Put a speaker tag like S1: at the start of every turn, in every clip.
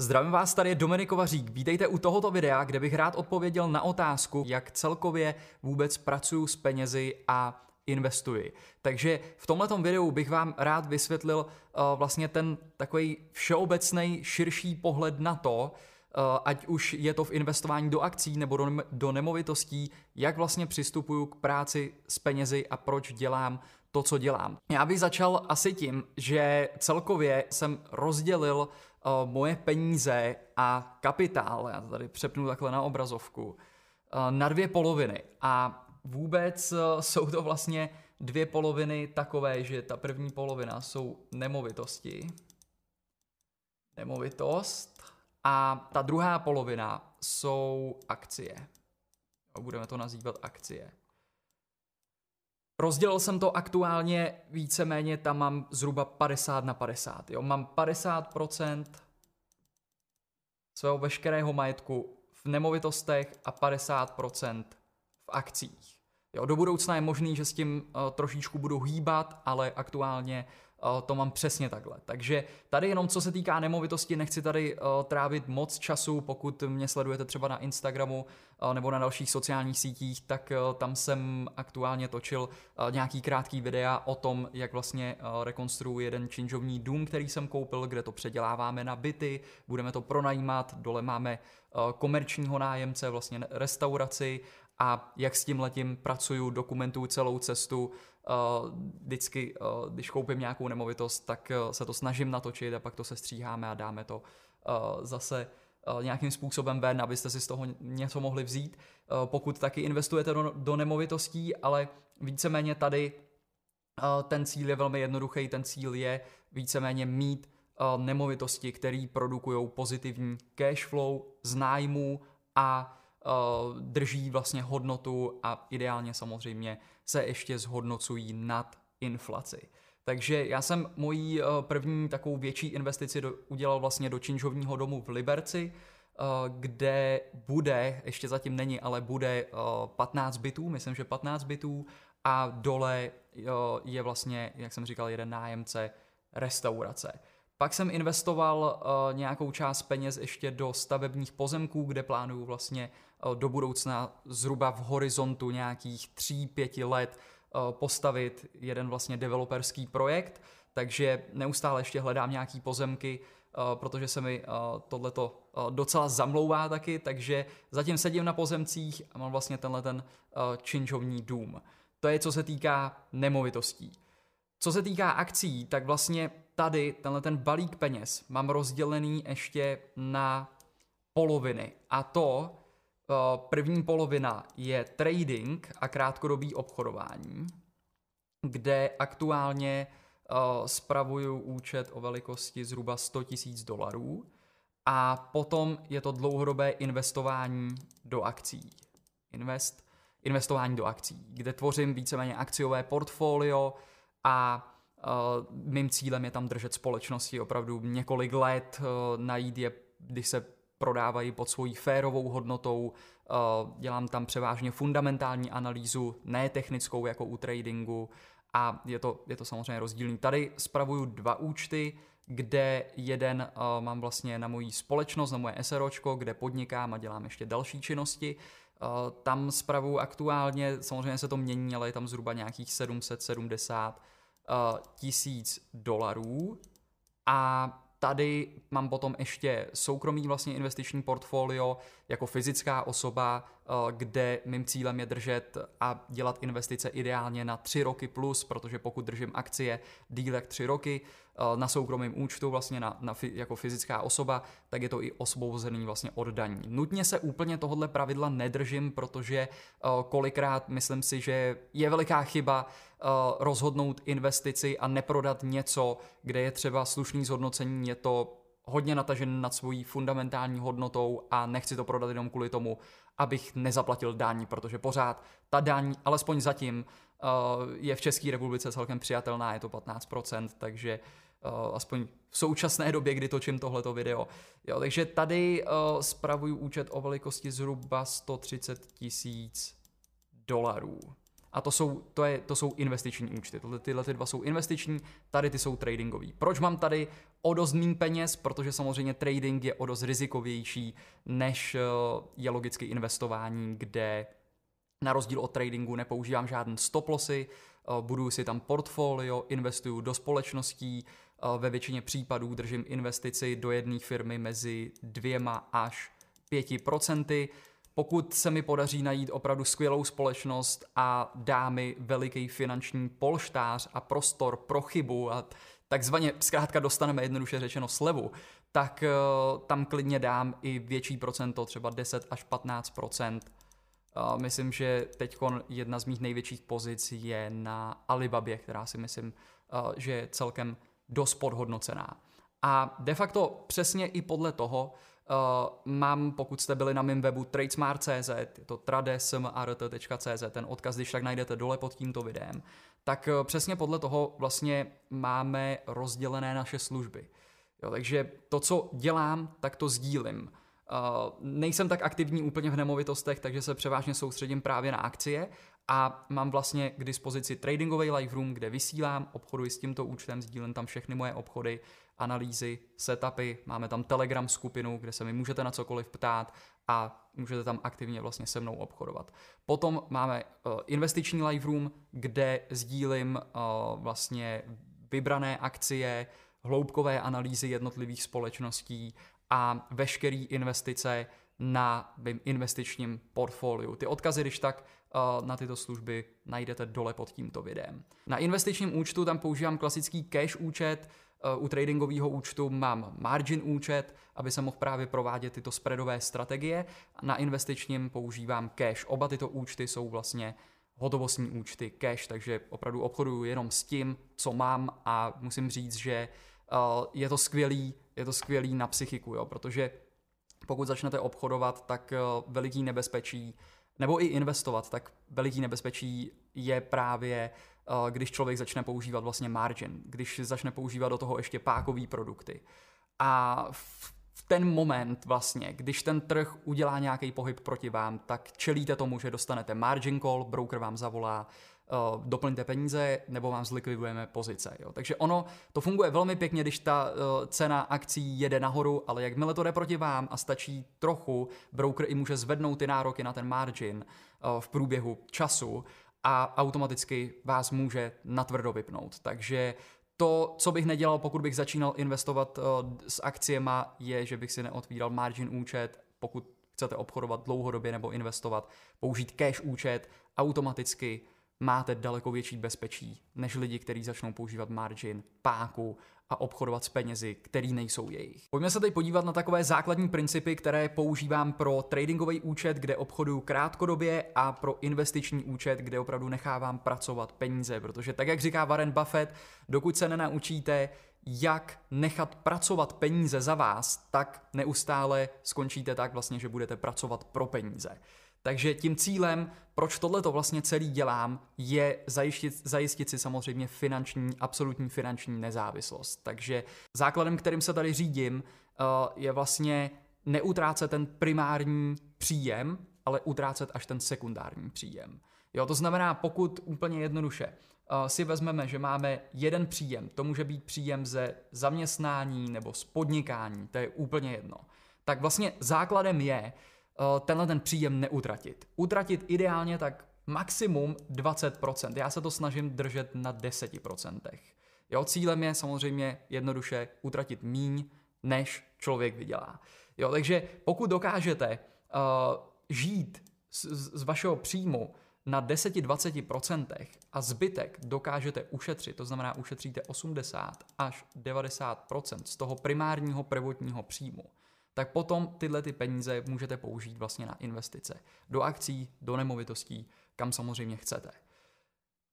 S1: Zdravím vás, tady je Dominik Kovařík. Vítejte u tohoto videa, kde bych rád odpověděl na otázku, jak celkově vůbec pracuji s penězi a investuji. Takže v tomto videu bych vám rád vysvětlil uh, vlastně ten takový všeobecný, širší pohled na to, uh, ať už je to v investování do akcí nebo do, do nemovitostí, jak vlastně přistupuju k práci s penězi a proč dělám to, co dělám. Já bych začal asi tím, že celkově jsem rozdělil moje peníze a kapitál, já to tady přepnu takhle na obrazovku, na dvě poloviny. A vůbec jsou to vlastně dvě poloviny takové, že ta první polovina jsou nemovitosti, nemovitost a ta druhá polovina jsou akcie. Budeme to nazývat akcie. Rozdělil jsem to aktuálně víceméně, tam mám zhruba 50 na 50. Jo? Mám 50% svého veškerého majetku v nemovitostech a 50% v akcích. Jo, do budoucna je možný, že s tím uh, trošičku budu hýbat, ale aktuálně to mám přesně takhle. Takže tady jenom co se týká nemovitosti, nechci tady trávit moc času, pokud mě sledujete třeba na Instagramu nebo na dalších sociálních sítích, tak tam jsem aktuálně točil nějaký krátký videa o tom, jak vlastně rekonstruuji jeden činžovní dům, který jsem koupil, kde to předěláváme na byty, budeme to pronajímat, dole máme komerčního nájemce, vlastně restauraci a jak s tím letím pracuju, dokumentuju celou cestu, Uh, vždycky, uh, když koupím nějakou nemovitost, tak uh, se to snažím natočit a pak to se stříháme a dáme to zase nějakým způsobem ven, abyste si z toho něco mohli vzít. Pokud taky investujete do, do nemovitostí, ale víceméně tady ten cíl je velmi jednoduchý, ten cíl je víceméně mít nemovitosti, které produkují pozitivní cash flow z nájmu a drží vlastně hodnotu a ideálně samozřejmě se ještě zhodnocují nad inflaci. Takže já jsem mojí uh, první takovou větší investici do, udělal vlastně do činžovního domu v Liberci, uh, kde bude, ještě zatím není, ale bude uh, 15 bytů, myslím, že 15 bytů a dole je vlastně, jak jsem říkal, jeden nájemce restaurace. Pak jsem investoval uh, nějakou část peněz ještě do stavebních pozemků, kde plánuju vlastně uh, do budoucna zhruba v horizontu nějakých 3-5 let uh, postavit jeden vlastně developerský projekt, takže neustále ještě hledám nějaký pozemky, protože se mi tohleto docela zamlouvá taky, takže zatím sedím na pozemcích a mám vlastně tenhle ten činžovní dům. To je co se týká nemovitostí. Co se týká akcí, tak vlastně tady tenhle ten balík peněz mám rozdělený ještě na poloviny. A to eh, první polovina je trading a krátkodobý obchodování, kde aktuálně uh, spravuju účet o velikosti zhruba 100 000 dolarů a potom je to dlouhodobé investování do akcí. Invest, investování do akcí, kde tvořím víceméně akciové portfolio a mým cílem je tam držet společnosti opravdu několik let, uh, najít je, když se prodávají pod svojí férovou hodnotou. Uh, dělám tam převážně fundamentální analýzu, ne technickou jako u tradingu a je to, je to samozřejmě rozdílný. Tady spravuju dva účty, kde jeden uh, mám vlastně na moji společnost, na moje SROčko, kde podnikám a dělám ještě další činnosti. Uh, tam spravuju aktuálně, samozřejmě se to mění, ale je tam zhruba nějakých 770 uh, tisíc dolarů a tady mám potom ještě soukromý vlastně investiční portfolio jako fyzická osoba, uh, kde mým cílem je držet a dělat investice ideálně na tři roky plus, protože pokud držím akcie díl jak tři roky, Eh, na soukromém účtu vlastně na, na, jako fyzická osoba, tak je to i osvobozený vlastně od daní. Nutně se úplně tohle pravidla nedržím, protože kolikrát myslím si, že je veliká chyba rozhodnout investici a neprodat něco, kde je třeba slušný zhodnocení, je to hodně natažen nad svojí fundamentální hodnotou a nechci to prodat jenom kvůli tomu, abych nezaplatil daň, protože pořád ta daň, alespoň zatím, je v České republice celkem přijatelná, je to 15%, takže uh, aspoň v současné době, kdy točím tohleto video. Jo, takže tady spravuju účet o velikosti zhruba 130 tisíc dolarů. A to jsou, to je, to jsou investiční účty. Tohle, tyhle ty dva jsou investiční, tady ty jsou tradingový. Proč mám tady o dost méně peněz? Protože samozřejmě trading je o dost rizikovější, než eh, je logicky investování, kde na rozdíl od tradingu nepoužívám žádný stop lossy, eh, budu si tam portfolio, investuju do společností, eh, ve většině případů držím investici do jedné firmy mezi dvěma až pěti procenty. Pokud se mi podaří najít opravdu skvělou společnost a dá mi veliký finanční polštář a prostor pro chybu a takzvaně zkrátka dostaneme jednoduše řečeno slevu, tak uh, tam klidně dám i větší procento, třeba 10 až 15 procent. Uh, myslím, že teď jedna z mých největších pozic je na Alibabě, která si myslím, uh, že je celkem dost podhodnocená. A de facto přesně i podle toho Uh, mám, pokud jste byli na mém webu tradesmart.cz, je to tradesmart.cz, ten odkaz, když tak najdete dole pod tímto videem, tak uh, přesně podle toho vlastně máme rozdělené naše služby. Jo, takže to, co dělám, tak to sdílím. Uh, nejsem tak aktivní úplně v nemovitostech, takže se převážně soustředím právě na akcie a mám vlastně k dispozici tradingový live room, kde vysílám, obchoduji s tímto účtem, sdílím tam všechny moje obchody analýzy, setupy, máme tam Telegram skupinu, kde se mi můžete na cokoliv ptát a můžete tam aktivně vlastně se mnou obchodovat. Potom máme uh, investiční live room, kde sdílím uh, vlastně vybrané akcie, hloubkové analýzy jednotlivých společností a veškeré investice na mým investičním portfoliu. Ty odkazy, když tak uh, na tyto služby najdete dole pod tímto videem. Na investičním účtu tam používám klasický cash účet, Eh, u tradingového účtu mám margin účet, aby se mohl právě provádět tyto spreadové strategie. Na investičním používám cash. Oba tyto účty jsou vlastně hotovostní účty cash, takže opravdu obchoduju jenom s tím, co mám a musím říct, že eh, je to skvělý, je to skvělý na psychiku, jo, protože pokud začnete obchodovat, tak eh, veliký nebezpečí, nebo i investovat, tak veliký nebezpečí je právě Eh, když člověk začne používat vlastně margin, když začne používat do toho ještě pákové produkty. A v ten moment vlastně, když ten trh udělá nějaký pohyb proti vám, tak čelíte tomu, že dostanete margin call, broker vám zavolá, uh, doplňte peníze nebo vám zlikvidujeme pozice. Jo. Takže ono, to funguje velmi pěkně, když ta uh, cena akcí jede nahoru, ale jakmile to jde proti vám a stačí trochu, broker i může zvednout ty nároky na ten margin uh, v průběhu času a automaticky vás může natvrdo vypnout. Takže to, co bych nedělal, pokud bych začínal investovat uh, s akciema, je, že bych si neotvíral margin účet, pokud chcete obchodovat dlouhodobě nebo investovat, použít cash účet, automaticky máte daleko větší bezpečí než lidi, kteří začnou používat margin, páku a obchodovat s penězi, který nejsou jejich. Pojďme se teď podívat na takové základní principy, které používám pro tradingový účet, kde obchoduju krátkodobě a pro investiční účet, kde opravdu nechávám pracovat peníze, protože tak, jak říká Warren Buffett, dokud se nenaučíte, jak nechat pracovat peníze za vás, tak neustále skončíte tak vlastně, že budete pracovat pro peníze. Takže tím cílem, proč tohle to vlastně celý dělám, je zajistit, zajistit si samozřejmě finanční, absolutní finanční nezávislost. Takže základem, kterým se tady řídím, eh, je vlastně neutrácet ten primární příjem, ale utrácet až ten sekundární příjem. Jo, to znamená, pokud úplně jednoduše uh, si vezmeme, že máme jeden příjem, to může být příjem ze zaměstnání nebo z podnikání, to je úplně jedno, tak vlastně základem je, Eh, tenhle ten příjem neutratit. Utratit ideálně tak maximum 20%. Já se to snažím držet na 10%. Jo, cílem je samozřejmě jednoduše utratit míň, než člověk vydělá. Jo, takže pokud dokážete uh, žít z, z vašeho příjmu na 10-20% a zbytek dokážete ušetřit, to znamená ušetříte 80 až 90% z toho primárního prvotního příjmu, tak potom tyhle ty peníze můžete použít vlastně na investice. Do akcí, do nemovitostí, kam samozřejmě chcete.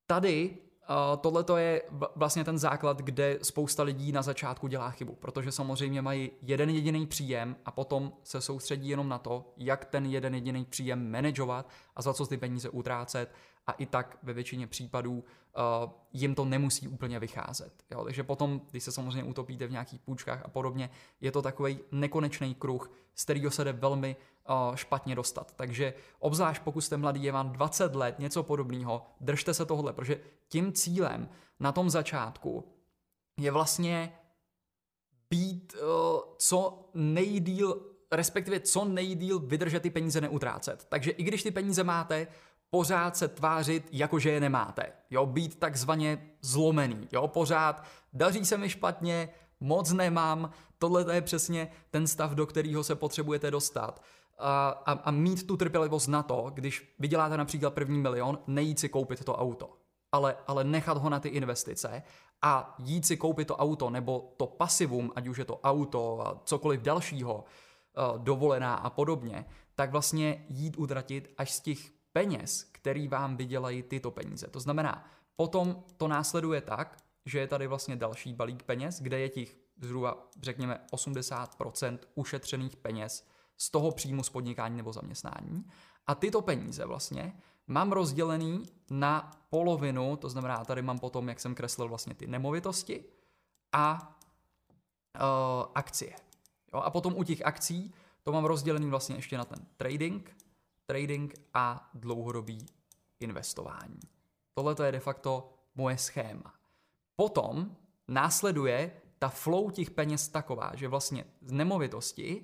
S1: Tady Uh, Tohle je vlastně ten základ, kde spousta lidí na začátku dělá chybu, protože samozřejmě mají jeden jediný příjem a potom se soustředí jenom na to, jak ten jeden jediný příjem manažovat a za co ty peníze utrácet a i tak ve většině případů uh, jim to nemusí úplně vycházet. Jo? Takže potom, když se samozřejmě utopíte v nějakých půjčkách a podobně, je to takový nekonečný kruh, z kterého se jde velmi uh, špatně dostat. Takže obzvlášť pokud jste mladý, je vám 20 let, něco podobného, držte se tohle, protože tím cílem na tom začátku je vlastně být uh, co nejdíl, respektive co nejdíl vydržet ty peníze neutrácet. Takže i když ty peníze máte, pořád se tvářit, jako že je nemáte. Jo, být takzvaně zlomený. Jo, pořád daří se mi špatně, moc nemám, tohle je přesně ten stav, do kterého se potřebujete dostat. A, a, a mít tu trpělivost na to, když vyděláte například první milion, nejít si koupit to auto, ale, ale nechat ho na ty investice a jít si koupit to auto nebo to pasivum, ať už je to auto a cokoliv dalšího, dovolená a podobně, tak vlastně jít utratit až z těch peněz, který vám vydělají tyto peníze. To znamená, potom to následuje tak, že je tady vlastně další balík peněz, kde je těch zhruba, řekněme, 80% ušetřených peněz z toho příjmu z podnikání nebo zaměstnání. A tyto peníze vlastně mám rozdělený na polovinu, to znamená, tady mám potom, jak jsem kreslil vlastně ty nemovitosti a uh, akcie. Jo, a potom u těch akcí to mám rozdělený vlastně ještě na ten trading, trading a dlouhodobý investování. Tohle je de facto moje schéma. Potom následuje ta flow těch peněz taková, že vlastně z nemovitosti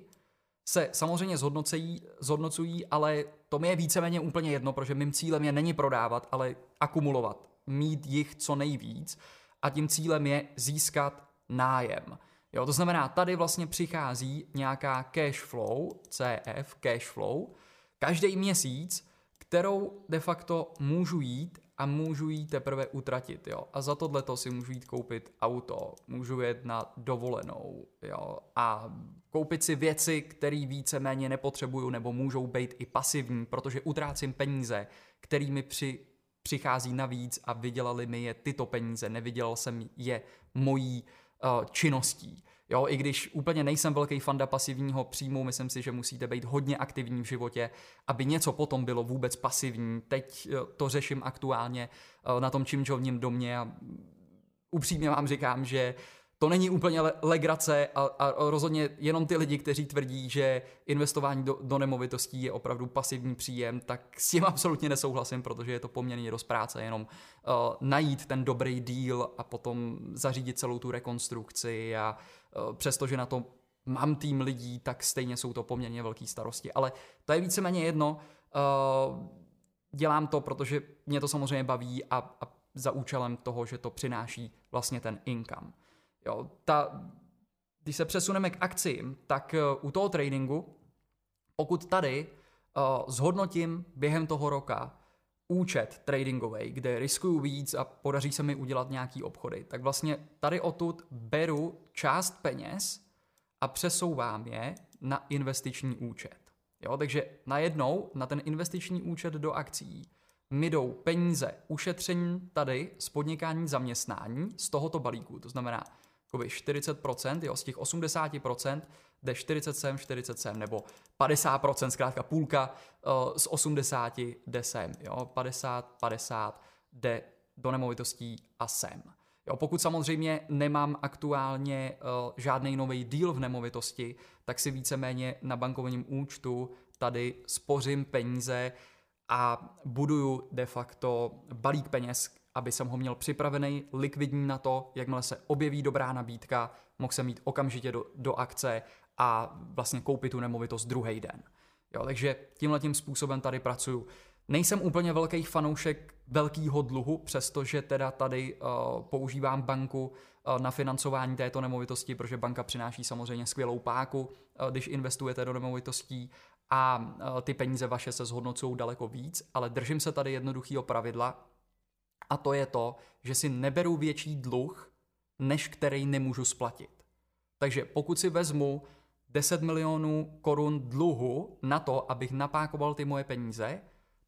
S1: se samozřejmě zhodnocují, zhodnocují, ale to mi je víceméně úplně jedno, protože mým cílem je není prodávat, ale akumulovat, mít jich co nejvíc a tím cílem je získat nájem. Jo, to znamená, tady vlastně přichází nějaká cash flow, CF, cash flow, každý měsíc, kterou de facto můžu jít a můžu jí teprve utratit, jo. A za tohle si můžu jít koupit auto, můžu jet na dovolenou, jo. A koupit si věci, které víceméně nepotřebuju nebo můžou být i pasivní, protože utrácím peníze, kterými při, přichází navíc a vydělali mi je tyto peníze, nevydělal jsem je mojí uh, činností. Jo, i když úplně nejsem velký fanda pasivního příjmu, myslím si, že musíte být hodně aktivní v životě, aby něco potom bylo vůbec pasivní. Teď eh, to řeším aktuálně eh, na tom čimčovním domě a upřímně vám říkám, že to není úplně legrace a, a rozhodně jenom ty lidi, kteří tvrdí, že investování do, do nemovitostí je opravdu pasivní příjem, tak s tím absolutně nesouhlasím, protože je to poměrně dost práce jenom uh, najít ten dobrý díl a potom zařídit celou tu rekonstrukci a přestože na to mám tým lidí, tak stejně jsou to poměrně velké starosti. Ale to je víceméně jedno. Uh, dělám to, protože mě to samozřejmě baví a, a za účelem toho, že to přináší vlastně ten income. Jo, ta, když se přesuneme k akcím, tak uh, u toho tradingu, pokud tady zhodnotím během toho roka účet tradingový, kde riskuju víc a podaří se mi udělat nějaký obchody, tak vlastně tady odtud beru část peněz a přesouvám je na investiční účet. Jo, takže najednou na ten investiční účet do akcí mi jdou peníze ušetření tady z podnikání zaměstnání z tohoto balíku. To znamená, jakoby 40%, jo, z těch 80% jde 47, 47 nebo 50%, zkrátka půlka uh, z 80 jde sem, jo, 50, 50 jde do nemovitostí a sem. Jo, pokud samozřejmě nemám aktuálně uh, žádný nový deal v nemovitosti, tak si víceméně na bankovním účtu tady spořím peníze a buduju de facto balík peněz, aby jsem ho měl připravený, likvidní na to, jakmile se objeví dobrá nabídka, mohl jsem jít okamžitě do, do akce a vlastně koupit tu nemovitost druhý den. Jo, takže tímhle tím způsobem tady pracuju. Nejsem úplně velký fanoušek velkého dluhu, přestože teda tady uh, používám banku uh, na financování této nemovitosti, protože banka přináší samozřejmě skvělou páku, uh, když investujete do nemovitostí a uh, ty peníze vaše se zhodnocují daleko víc, ale držím se tady jednoduchého pravidla, a to je to, že si neberu větší dluh, než který nemůžu splatit. Takže pokud si vezmu 10 milionů korun dluhu na to, abych napákoval ty moje peníze,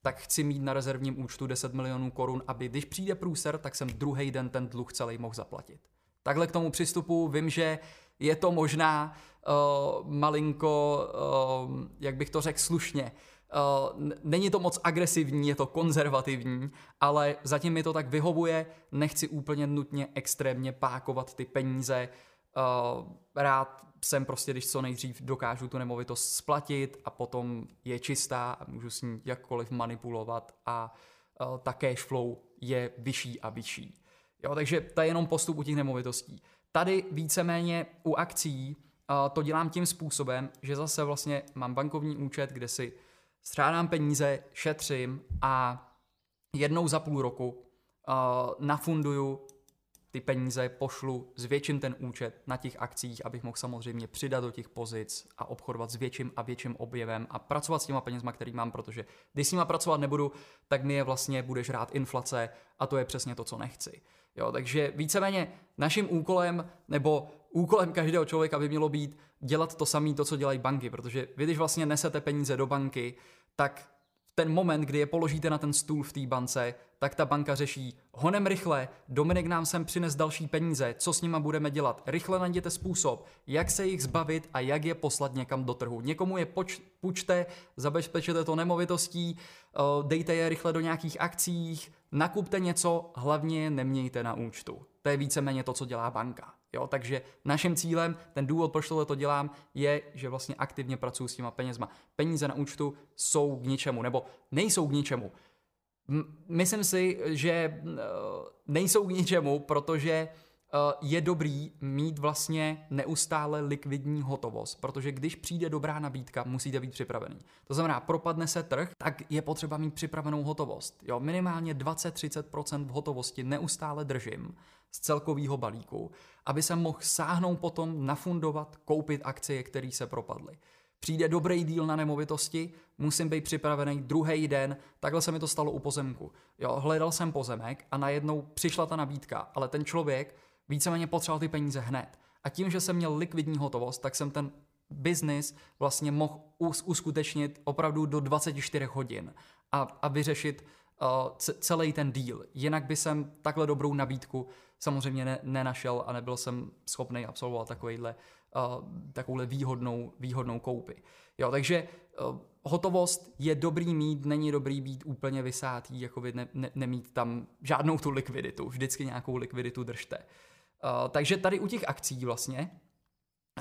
S1: tak chci mít na rezervním účtu 10 milionů korun, aby když přijde průser, tak jsem druhý den ten dluh celý mohl zaplatit. Takhle k tomu přistupu vím, že je to možná uh, malinko, uh, jak bych to řekl slušně, není to moc agresivní, je to konzervativní, ale zatím mi to tak vyhovuje, nechci úplně nutně extrémně pákovat ty peníze. Uh, rád jsem prostě, když co nejdřív dokážu tu nemovitost splatit a potom je čistá a můžu s ní jakkoliv manipulovat a uh, ta cash flow je vyšší a vyšší. Jo, takže to je jenom postup u těch nemovitostí. Tady víceméně u akcí to dělám tím způsobem, že zase vlastně mám bankovní účet, kde si střádám peníze, šetřím a jednou za půl roku uh, nafunduju ty peníze, pošlu, zvětším ten účet na těch akcích, abych mohl samozřejmě přidat do těch pozic a obchodovat s větším a větším objevem a pracovat s těma penězma, který mám, protože když s nima pracovat nebudu, tak mi je vlastně bude žrát inflace a to je přesně to, co nechci. Jo, takže víceméně naším úkolem, nebo úkolem každého člověka by mělo být dělat to samé, to, co dělají banky, protože vy, když vlastně nesete peníze do banky, tak v ten moment, kdy je položíte na ten stůl v té bance, tak ta banka řeší, honem rychle, Dominik nám sem přines další peníze, co s nima budeme dělat, rychle najděte způsob, jak se jich zbavit a jak je poslat někam do trhu. Někomu je poč- půjčte, zabezpečete to nemovitostí, eh, dejte je rychle do nějakých akcích, nakupte něco, hlavně je nemějte na účtu. To je víceméně to, co dělá banka. Jo, takže naším cílem, ten důvod, proč tohle to dělám, je, že vlastně aktivně pracuji s těma penězma. Peníze na účtu jsou k ničemu, nebo nejsou k ničemu. Myslím si, že eh, nejsou k ničemu, protože eh, je dobrý mít vlastně neustále likvidní hotovost, protože když přijde dobrá nabídka, musíte být připravený. To znamená, propadne se trh, tak je potřeba mít připravenou hotovost. Jo, minimálně 20-30% v hotovosti neustále držím z celkového balíku, aby se mohl sáhnout potom, nafundovat, koupit akcie, které se propadly. Přijde dobrý díl na nemovitosti, musím být připravený druhý den, takhle se mi to stalo u pozemku. Jo, hledal jsem pozemek a najednou přišla ta nabídka, ale ten člověk víceméně potřeboval ty peníze hned. A tím, že jsem měl likvidní hotovost, tak jsem ten biznis vlastně mohl uskutečnit opravdu do 24 hodin a, a vyřešit celý ten deal. Jinak by jsem takhle dobrou nabídku samozřejmě ne, nenašel a nebyl jsem schopný absolvovat takovýhle, uh, takovouhle výhodnou, výhodnou koupy. Jo, takže uh, hotovost je dobrý mít, není dobrý být úplně vysátý, jako vy ne, ne, nemít tam žádnou tu likviditu, vždycky nějakou likviditu držte. Uh, takže tady u těch akcí vlastně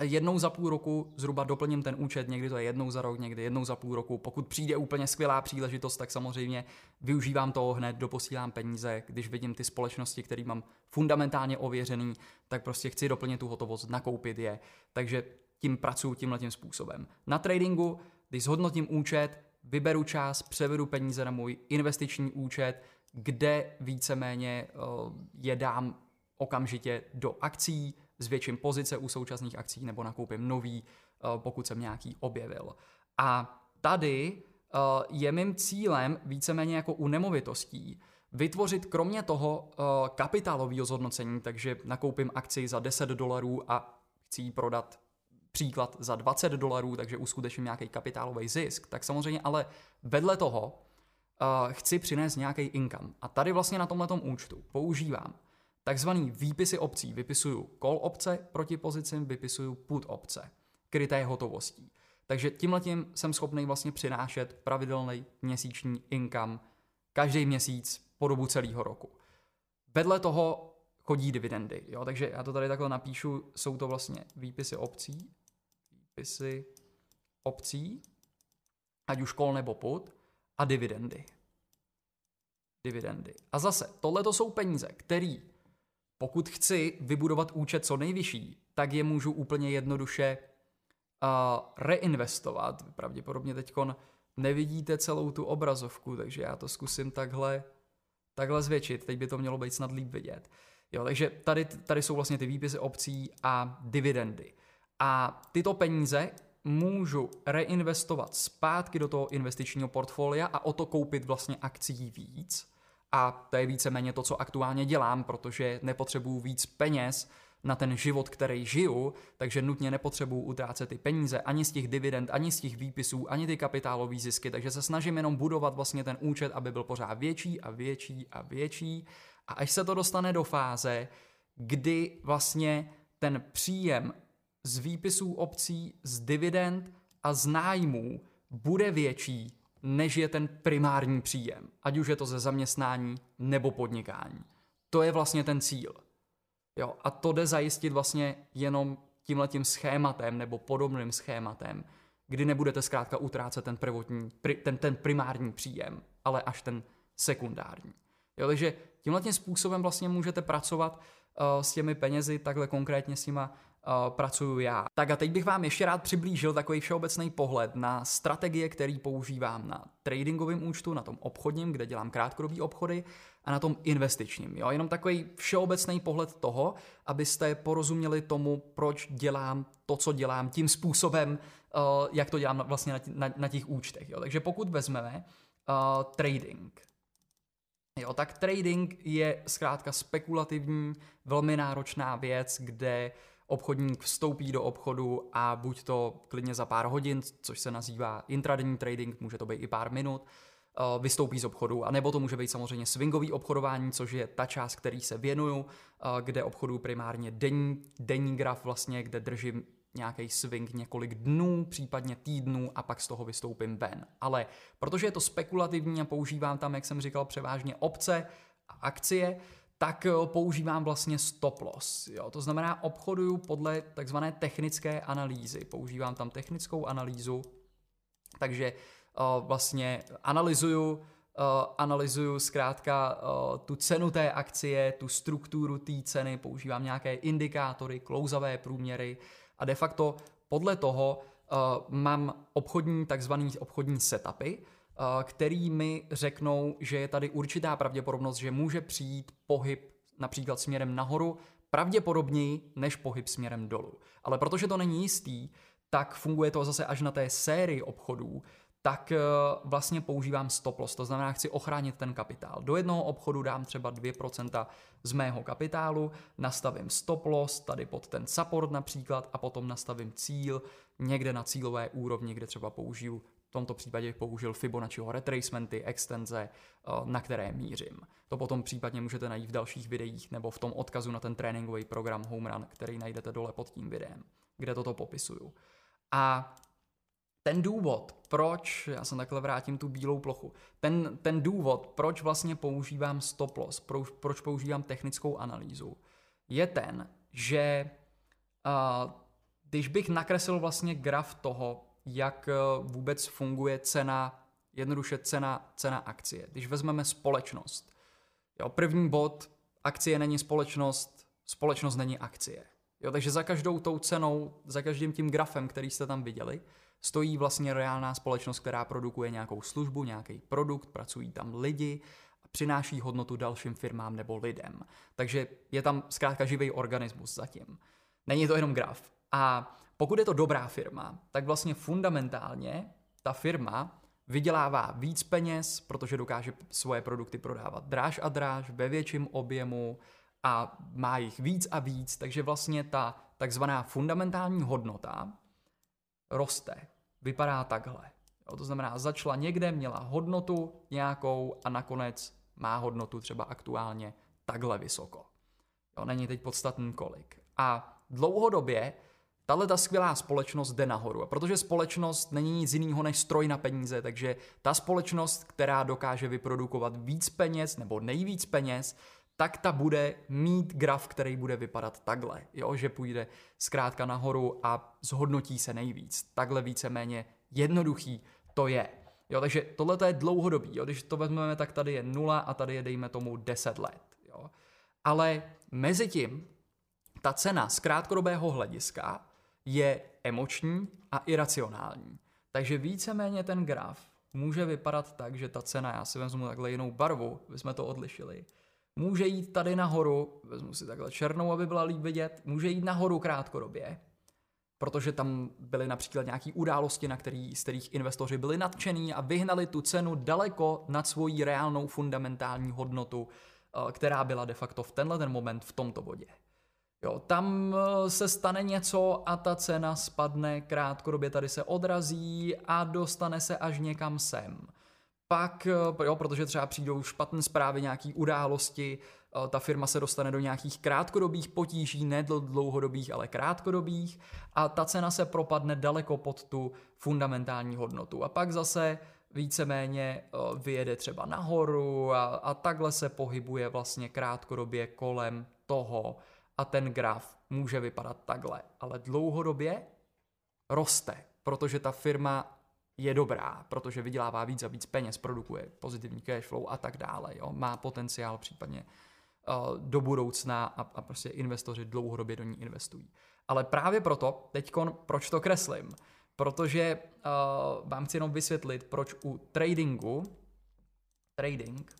S1: jednou za půl roku zhruba doplním ten účet, někdy to je jednou za rok, někdy jednou za půl roku. Pokud přijde úplně skvělá příležitost, tak samozřejmě využívám toho hned, doposílám peníze, když vidím ty společnosti, které mám fundamentálně ověřený, tak prostě chci doplnit tu hotovost, nakoupit je. Takže tím pracuji tímhle tím způsobem. Na tradingu, když zhodnotím účet, vyberu čas, převedu peníze na můj investiční účet, kde víceméně eh, je dám okamžitě do akcí, zvětším pozice u současných akcí nebo nakoupím nový, eh, pokud jsem nějaký objevil. A tady eh, je mým cílem víceméně jako u nemovitostí vytvořit kromě toho eh, kapitálového zhodnocení, takže nakoupím akci za 10 dolarů a chci ji prodat příklad za 20 dolarů, takže uskutečním nějaký kapitálový zisk, tak samozřejmě ale vedle toho chci přinést nějaký income. A tady vlastně na tomhle účtu používám Takzvaný výpisy opcí. Vypisuju call opce proti pozicím, vypisuju put opce, kryté hotovostí. Takže tímhletím jsem schopný vlastně přinášet pravidelný měsíční income každý měsíc po dobu celého roku. Vedle toho chodí dividendy. Jo? Takže já to tady takhle napíšu, jsou to vlastně výpisy opcí, výpisy opcí, ať už call nebo put, a dividendy. Dividendy. A zase, tohle to jsou peníze, které pokud chci vybudovat účet co nejvyšší, tak je můžu úplně jednoduše uh, reinvestovat. Pravděpodobně teď nevidíte celou tu obrazovku, takže já to zkusím takhle, takhle zvětšit. Teď by to mělo být snad líp vidět. Jo, takže tady, tady jsou vlastně ty výpisy opcí a dividendy. A tyto peníze můžu reinvestovat zpátky do toho investičního portfolia a o to koupit vlastně akcí víc a to je víceméně to, co aktuálně dělám, protože nepotřebuju víc peněz na ten život, který žiju, takže nutně nepotřebuju utrácet ty peníze ani z těch dividend, ani z těch výpisů, ani ty kapitálové zisky, takže se snažím jenom budovat vlastně ten účet, aby byl pořád větší a větší a větší. A až se to dostane do fáze, kdy vlastně ten příjem z výpisů obcí, z dividend a z nájmů bude větší než je ten primární příjem, ať už je to ze zaměstnání nebo podnikání. To je vlastně ten cíl. Jo, a to jde zajistit vlastně jenom tímhletím schématem nebo podobným schématem, kdy nebudete zkrátka utrácet ten prvotní, ten, ten primární příjem, ale až ten sekundární. Jo, takže tímhle způsobem vlastně můžete pracovat uh, s těmi penězi, takhle konkrétně s nima uh, pracuju já. Tak a teď bych vám ještě rád přiblížil takový všeobecný pohled na strategie, který používám na tradingovém účtu, na tom obchodním, kde dělám krátkodobý obchody a na tom investičním. Jo? Jenom takový všeobecný pohled toho, abyste porozuměli tomu, proč dělám to, co dělám, tím způsobem, uh, jak to dělám vlastně na, na, na těch účtech. Jo? Takže pokud vezmeme uh, trading, Jo, tak trading je zkrátka spekulativní, velmi náročná věc, kde obchodník vstoupí do obchodu a buď to klidně za pár hodin, což se nazývá intradenní trading, může to být i pár minut, eh, vystoupí z obchodu, a nebo to může být samozřejmě swingový obchodování, což je ta část, který se věnuju, eh, kde obchodu primárně denní, denní graf vlastně, kde držím nějaký swing několik dnů, případně týdnů a pak z toho vystoupím ven. Ale protože je to spekulativní a používám tam, jak jsem říkal, převážně opce a akcie, tak eh, používám vlastně stop loss. Jo? To znamená, obchoduju podle takzvané technické analýzy. Používám tam technickou analýzu, takže uh, vlastně analyzuju, uh, analyzuju zkrátka uh, tu cenu té akcie, tu strukturu té ceny, používám nějaké indikátory, klouzavé průměry, a de facto podle toho uh, mám obchodní, takzvaný obchodní setupy, uh, který mi řeknou, že je tady určitá pravděpodobnost, že může přijít pohyb například směrem nahoru, pravděpodobněji než pohyb směrem dolů. Ale protože to není jistý, tak funguje to zase až na té sérii obchodů, tak eh, vlastně používám stop loss, to znamená, chci ochránit ten kapitál. Do jednoho obchodu dám třeba 2% z mého kapitálu, nastavím stop loss tady pod ten support například a potom nastavím cíl někde na cílové úrovni, kde třeba použiju v tomto případě použil Fibonacciho retracementy, extenze, eh, na které mířím. To potom případně můžete najít v dalších videích nebo v tom odkazu na ten tréninkový program Home Run, který najdete dole pod tím videem, kde toto popisuju. A ten důvod, proč, já jsem takhle vrátím tu bílou plochu, ten, ten důvod, proč vlastně používám stop loss, proč, proč používám technickou analýzu, je ten, že uh, když bych nakreslil vlastně graf toho, jak uh, vůbec funguje cena, jednoduše cena, cena akcie. Když vezmeme společnost, jo, první bod, akcie není společnost, společnost není akcie. Jo, takže za každou tou cenou, za každým tím grafem, který jste tam viděli, stojí vlastně reálná společnost, která produkuje nějakou službu, nějaký produkt, pracují tam lidi a přináší hodnotu dalším firmám nebo lidem. Takže je tam zkrátka živý organismus zatím. Není to jenom graf. A pokud je to dobrá firma, tak vlastně fundamentálně ta firma vydělává víc peněz, protože dokáže svoje produkty prodávat dráž a dráž ve větším objemu a má jich víc a víc, takže vlastně ta takzvaná fundamentální hodnota roste vypadá takhle. Jo, to znamená, začala někde, měla hodnotu nějakou a nakonec má hodnotu třeba aktuálně takhle vysoko. Jo, není teď podstatný kolik. A dlouhodobě tahle ta skvělá společnost jde nahoru. A protože společnost není nic jiného než stroj na peníze, takže ta společnost, která dokáže vyprodukovat víc peněz nebo nejvíc peněz, tak ta bude mít graf, který bude vypadat takhle, jo? že půjde zkrátka nahoru a zhodnotí se nejvíc. Takhle víceméně jednoduchý to je. Jo, takže tohle je dlouhodobý. Jo? Když to vezmeme, tak tady je nula a tady je, dejme tomu, 10 let. Jo? Ale mezi tím ta cena z krátkodobého hlediska je emoční a iracionální. Takže víceméně ten graf může vypadat tak, že ta cena, já si vezmu takhle jinou barvu, aby jsme to odlišili, může jít tady nahoru, vezmu si takhle černou, aby byla líp vidět, může jít nahoru krátkodobě, protože tam byly například nějaké události, na který, z kterých investoři byli nadšení a vyhnali tu cenu daleko nad svoji reálnou fundamentální hodnotu, eh, která byla de facto v tenhle ten moment v tomto bodě. Jo, tam eh, se stane něco a ta cena spadne krátkodobě, tady se odrazí a dostane se až někam sem pak, eh, jo, protože třeba přijdou špatné zprávy, nějaký události, eh, ta firma se dostane do nějakých krátkodobých potíží, ne dlouhodobých, ale krátkodobých a ta cena se propadne daleko pod tu fundamentální hodnotu. A pak zase víceméně eh, vyjede třeba nahoru a, a takhle se pohybuje vlastně krátkodobě kolem toho a ten graf může vypadat takhle. Ale dlouhodobě roste, protože ta firma je dobrá, protože vydělává víc a víc peněz, produkuje pozitivní cash flow a tak dále. Jo? Má potenciál případně uh, do budoucna a, a prostě investoři dlouhodobě do ní investují. Ale právě proto, teď proč to kreslím? Protože uh, vám chci jenom vysvětlit, proč u tradingu, trading,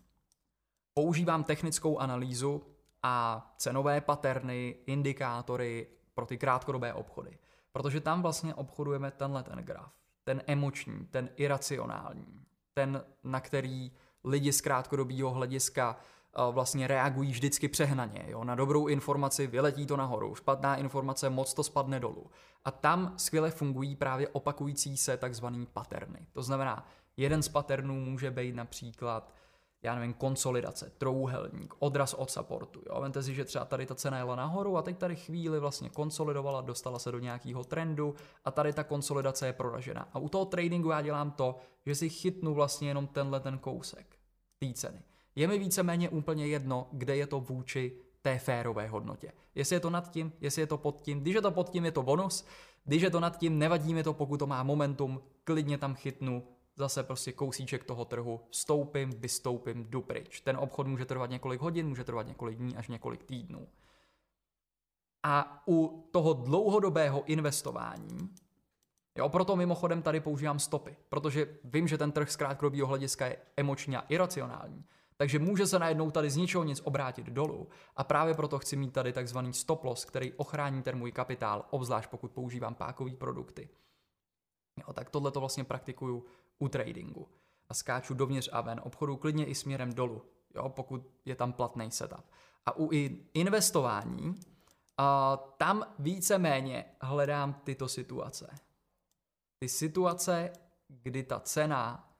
S1: používám technickou analýzu a cenové paterny, indikátory pro ty krátkodobé obchody. Protože tam vlastně obchodujeme tenhle ten graf. Ten emoční, ten iracionální, ten, na který lidi z krátkodobého hlediska vlastně reagují vždycky přehnaně. Jo? Na dobrou informaci vyletí to nahoru, špatná informace moc to spadne dolů. A tam skvěle fungují právě opakující se takzvaný paterny. To znamená, jeden z paternů může být například já nevím, konsolidace, trouhelník, odraz od supportu. Jo? Vemte si, že třeba tady ta cena jela nahoru a teď tady chvíli vlastně konsolidovala, dostala se do nějakého trendu a tady ta konsolidace je proražena. A u toho tradingu já dělám to, že si chytnu vlastně jenom tenhle ten kousek té ceny. Je mi víceméně úplně jedno, kde je to vůči té férové hodnotě. Jestli je to nad tím, jestli je to pod tím. Když je to pod tím, je to bonus. Když je to nad tím, nevadí mi to, pokud to má momentum, klidně tam chytnu zase prostě kousíček toho trhu, vstoupím, vystoupím, jdu pryč. Ten obchod může trvat několik hodin, může trvat několik dní až několik týdnů. A u toho dlouhodobého investování, jo, proto mimochodem tady používám stopy, protože vím, že ten trh z krátkodobého hlediska je emočně a iracionální. Takže může se najednou tady z ničeho nic obrátit dolů a právě proto chci mít tady takzvaný stop loss, který ochrání ten můj kapitál, obzvlášť pokud používám pákové produkty. Jo, tak tohle to vlastně praktikuju u tradingu. A skáču dovnitř a ven obchodu klidně i směrem dolů, jo, pokud je tam platný setup. A u investování, a tam víceméně hledám tyto situace. Ty situace, kdy ta cena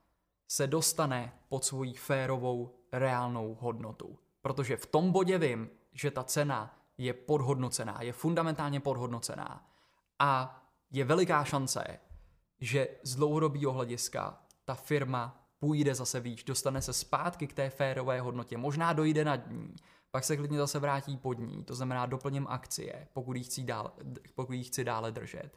S1: se dostane pod svoji férovou reálnou hodnotu. Protože v tom bodě vím, že ta cena je podhodnocená, je fundamentálně podhodnocená a je veliká šance, že z dlouhodobého hlediska ta firma půjde zase výš, dostane se zpátky k té férové hodnotě, možná dojde na dní, pak se klidně zase vrátí pod ní, to znamená doplním akcie, pokud ji chci dále, pokud chci dále držet.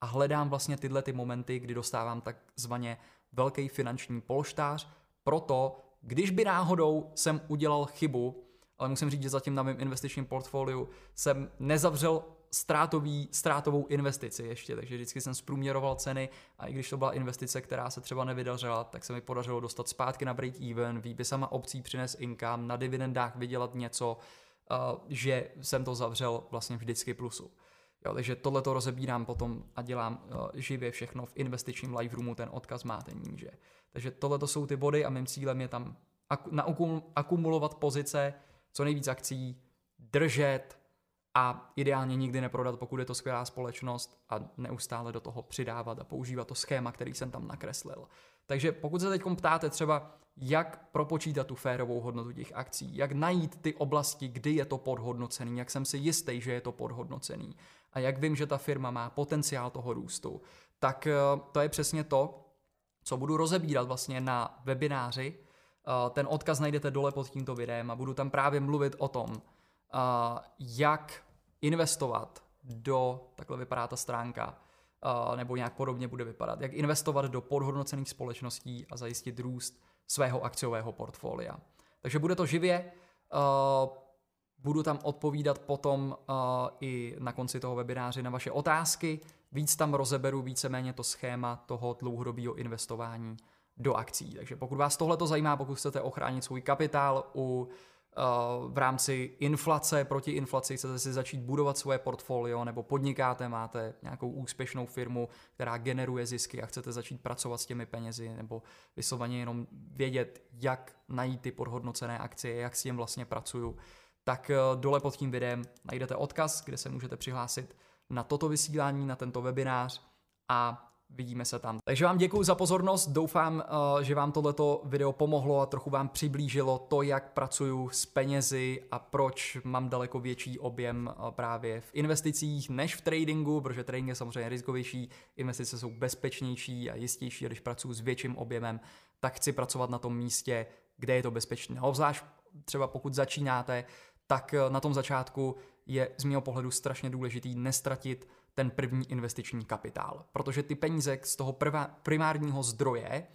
S1: A hledám vlastně tyhle ty momenty, kdy dostávám takzvaně velký finanční polštář, proto když by náhodou jsem udělal chybu, ale musím říct, že zatím na mém investičním portfoliu jsem nezavřel ztrátový, ztrátovou investici ještě, takže vždycky jsem zprůměroval ceny a i když to byla investice, která se třeba nevydařila, tak se mi podařilo dostat zpátky na break even, výpisama obcí přines income, na dividendách vydělat něco, uh, že jsem to zavřel vlastně vždycky plusu. Jo, takže tohle to rozebírám potom a dělám uh, živě všechno v investičním live roomu, ten odkaz máte níže. Takže tohle to jsou ty body a mým cílem je tam ak- akumulovat pozice, co nejvíc akcí, držet, a ideálně nikdy neprodat, pokud je to skvělá společnost a neustále do toho přidávat a používat to schéma, který jsem tam nakreslil. Takže pokud se teď ptáte třeba, jak propočítat tu férovou hodnotu těch akcí, jak najít ty oblasti, kdy je to podhodnocený, jak jsem si jistý, že je to podhodnocený a jak vím, že ta firma má potenciál toho růstu, tak eh, to je přesně to, co budu rozebírat vlastně na webináři. Eh, ten odkaz najdete dole pod tímto videem a budu tam právě mluvit o tom, jak investovat do, takhle vypadá ta stránka, nebo nějak podobně bude vypadat, jak investovat do podhodnocených společností a zajistit růst svého akciového portfolia. Takže bude to živě, budu tam odpovídat potom i na konci toho webináře na vaše otázky, víc tam rozeberu víceméně to schéma toho dlouhodobého investování do akcí. Takže pokud vás tohle to zajímá, pokud chcete ochránit svůj kapitál u v rámci inflace, proti inflaci chcete si začít budovat svoje portfolio nebo podnikáte, máte nějakou úspěšnou firmu, která generuje zisky a chcete začít pracovat s těmi penězi nebo vysloveně jenom vědět, jak najít ty podhodnocené akcie, jak s tím vlastně pracuju, tak eh, dole pod tím videem najdete odkaz, kde se můžete přihlásit na toto vysílání, na tento webinář a vidíme se tam. Takže vám děkuji za pozornost, doufám, eh, že vám tohleto video pomohlo a trochu vám přiblížilo to, jak pracuju s penězi a proč mám daleko větší objem eh, právě v investicích než v tradingu, protože trading je samozřejmě rizikovější, investice jsou bezpečnější a jistější, když pracuji s větším objemem, tak chci pracovat na tom místě, kde je to bezpečné. Obzvlášť třeba pokud začínáte, tak eh, na tom začátku je z mého pohledu strašně důležitý nestratit ten první investiční kapitál. Protože ty peníze z toho prva, primárního zdroje,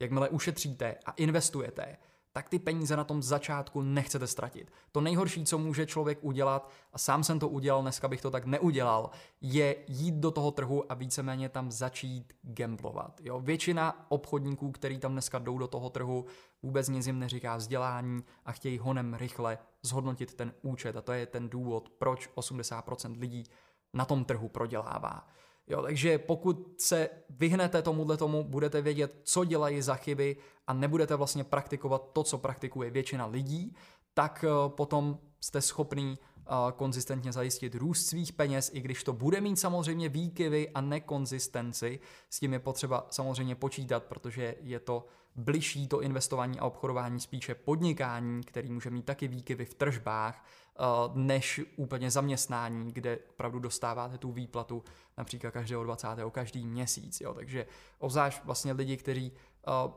S1: jakmile ušetříte a investujete, tak ty peníze na tom začátku nechcete ztratit. To nejhorší, co může člověk udělat, a sám jsem to udělal, dneska bych to tak neudělal, je jít do toho trhu a víceméně tam začít gamblovat. Jo? Většina obchodníků, který tam dneska jdou do toho trhu, vůbec nic jim neříká vzdělání a chtějí honem rychle zhodnotit ten účet. A to je ten důvod, proč 80% lidí na tom trhu prodělává. Jo, takže pokud se vyhnete tomuhle tomu, budete vědět, co dělají za chyby a nebudete vlastně praktikovat to, co praktikuje většina lidí, tak eh, potom jste schopný konzistentně zajistit růst svých peněz, i když to bude mít samozřejmě výkyvy a nekonzistenci. S tím je potřeba samozřejmě počítat, protože je to bližší to investování a obchodování spíše podnikání, který může mít taky výkyvy v tržbách, než úplně zaměstnání, kde opravdu dostáváte tu výplatu například každého 20. každý měsíc. Jo. Takže obzvlášť vlastně lidi, kteří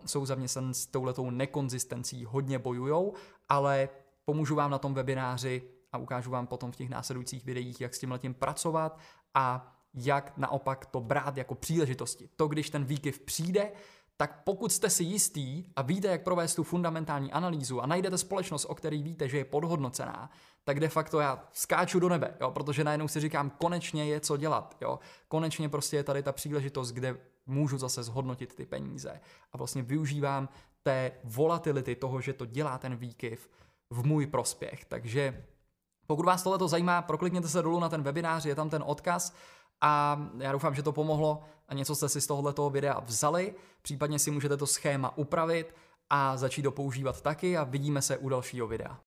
S1: jsou zaměstnaní s touhletou nekonzistencí, hodně bojujou, ale pomůžu vám na tom webináři a ukážu vám potom v těch následujících videích, jak s tím pracovat a jak naopak to brát jako příležitosti. To, když ten výkyv přijde, tak pokud jste si jistý a víte, jak provést tu fundamentální analýzu a najdete společnost, o které víte, že je podhodnocená, tak de facto já skáču do nebe, jo, protože najednou si říkám, konečně je co dělat, jo. konečně prostě je tady ta příležitost, kde můžu zase zhodnotit ty peníze a vlastně využívám té volatility toho, že to dělá ten výkyv v můj prospěch. Takže pokud vás tohle zajímá, proklikněte se dolů na ten webinář, je tam ten odkaz a já doufám, že to pomohlo a něco jste si z tohoto videa vzali, případně si můžete to schéma upravit a začít ho používat taky a vidíme se u dalšího videa.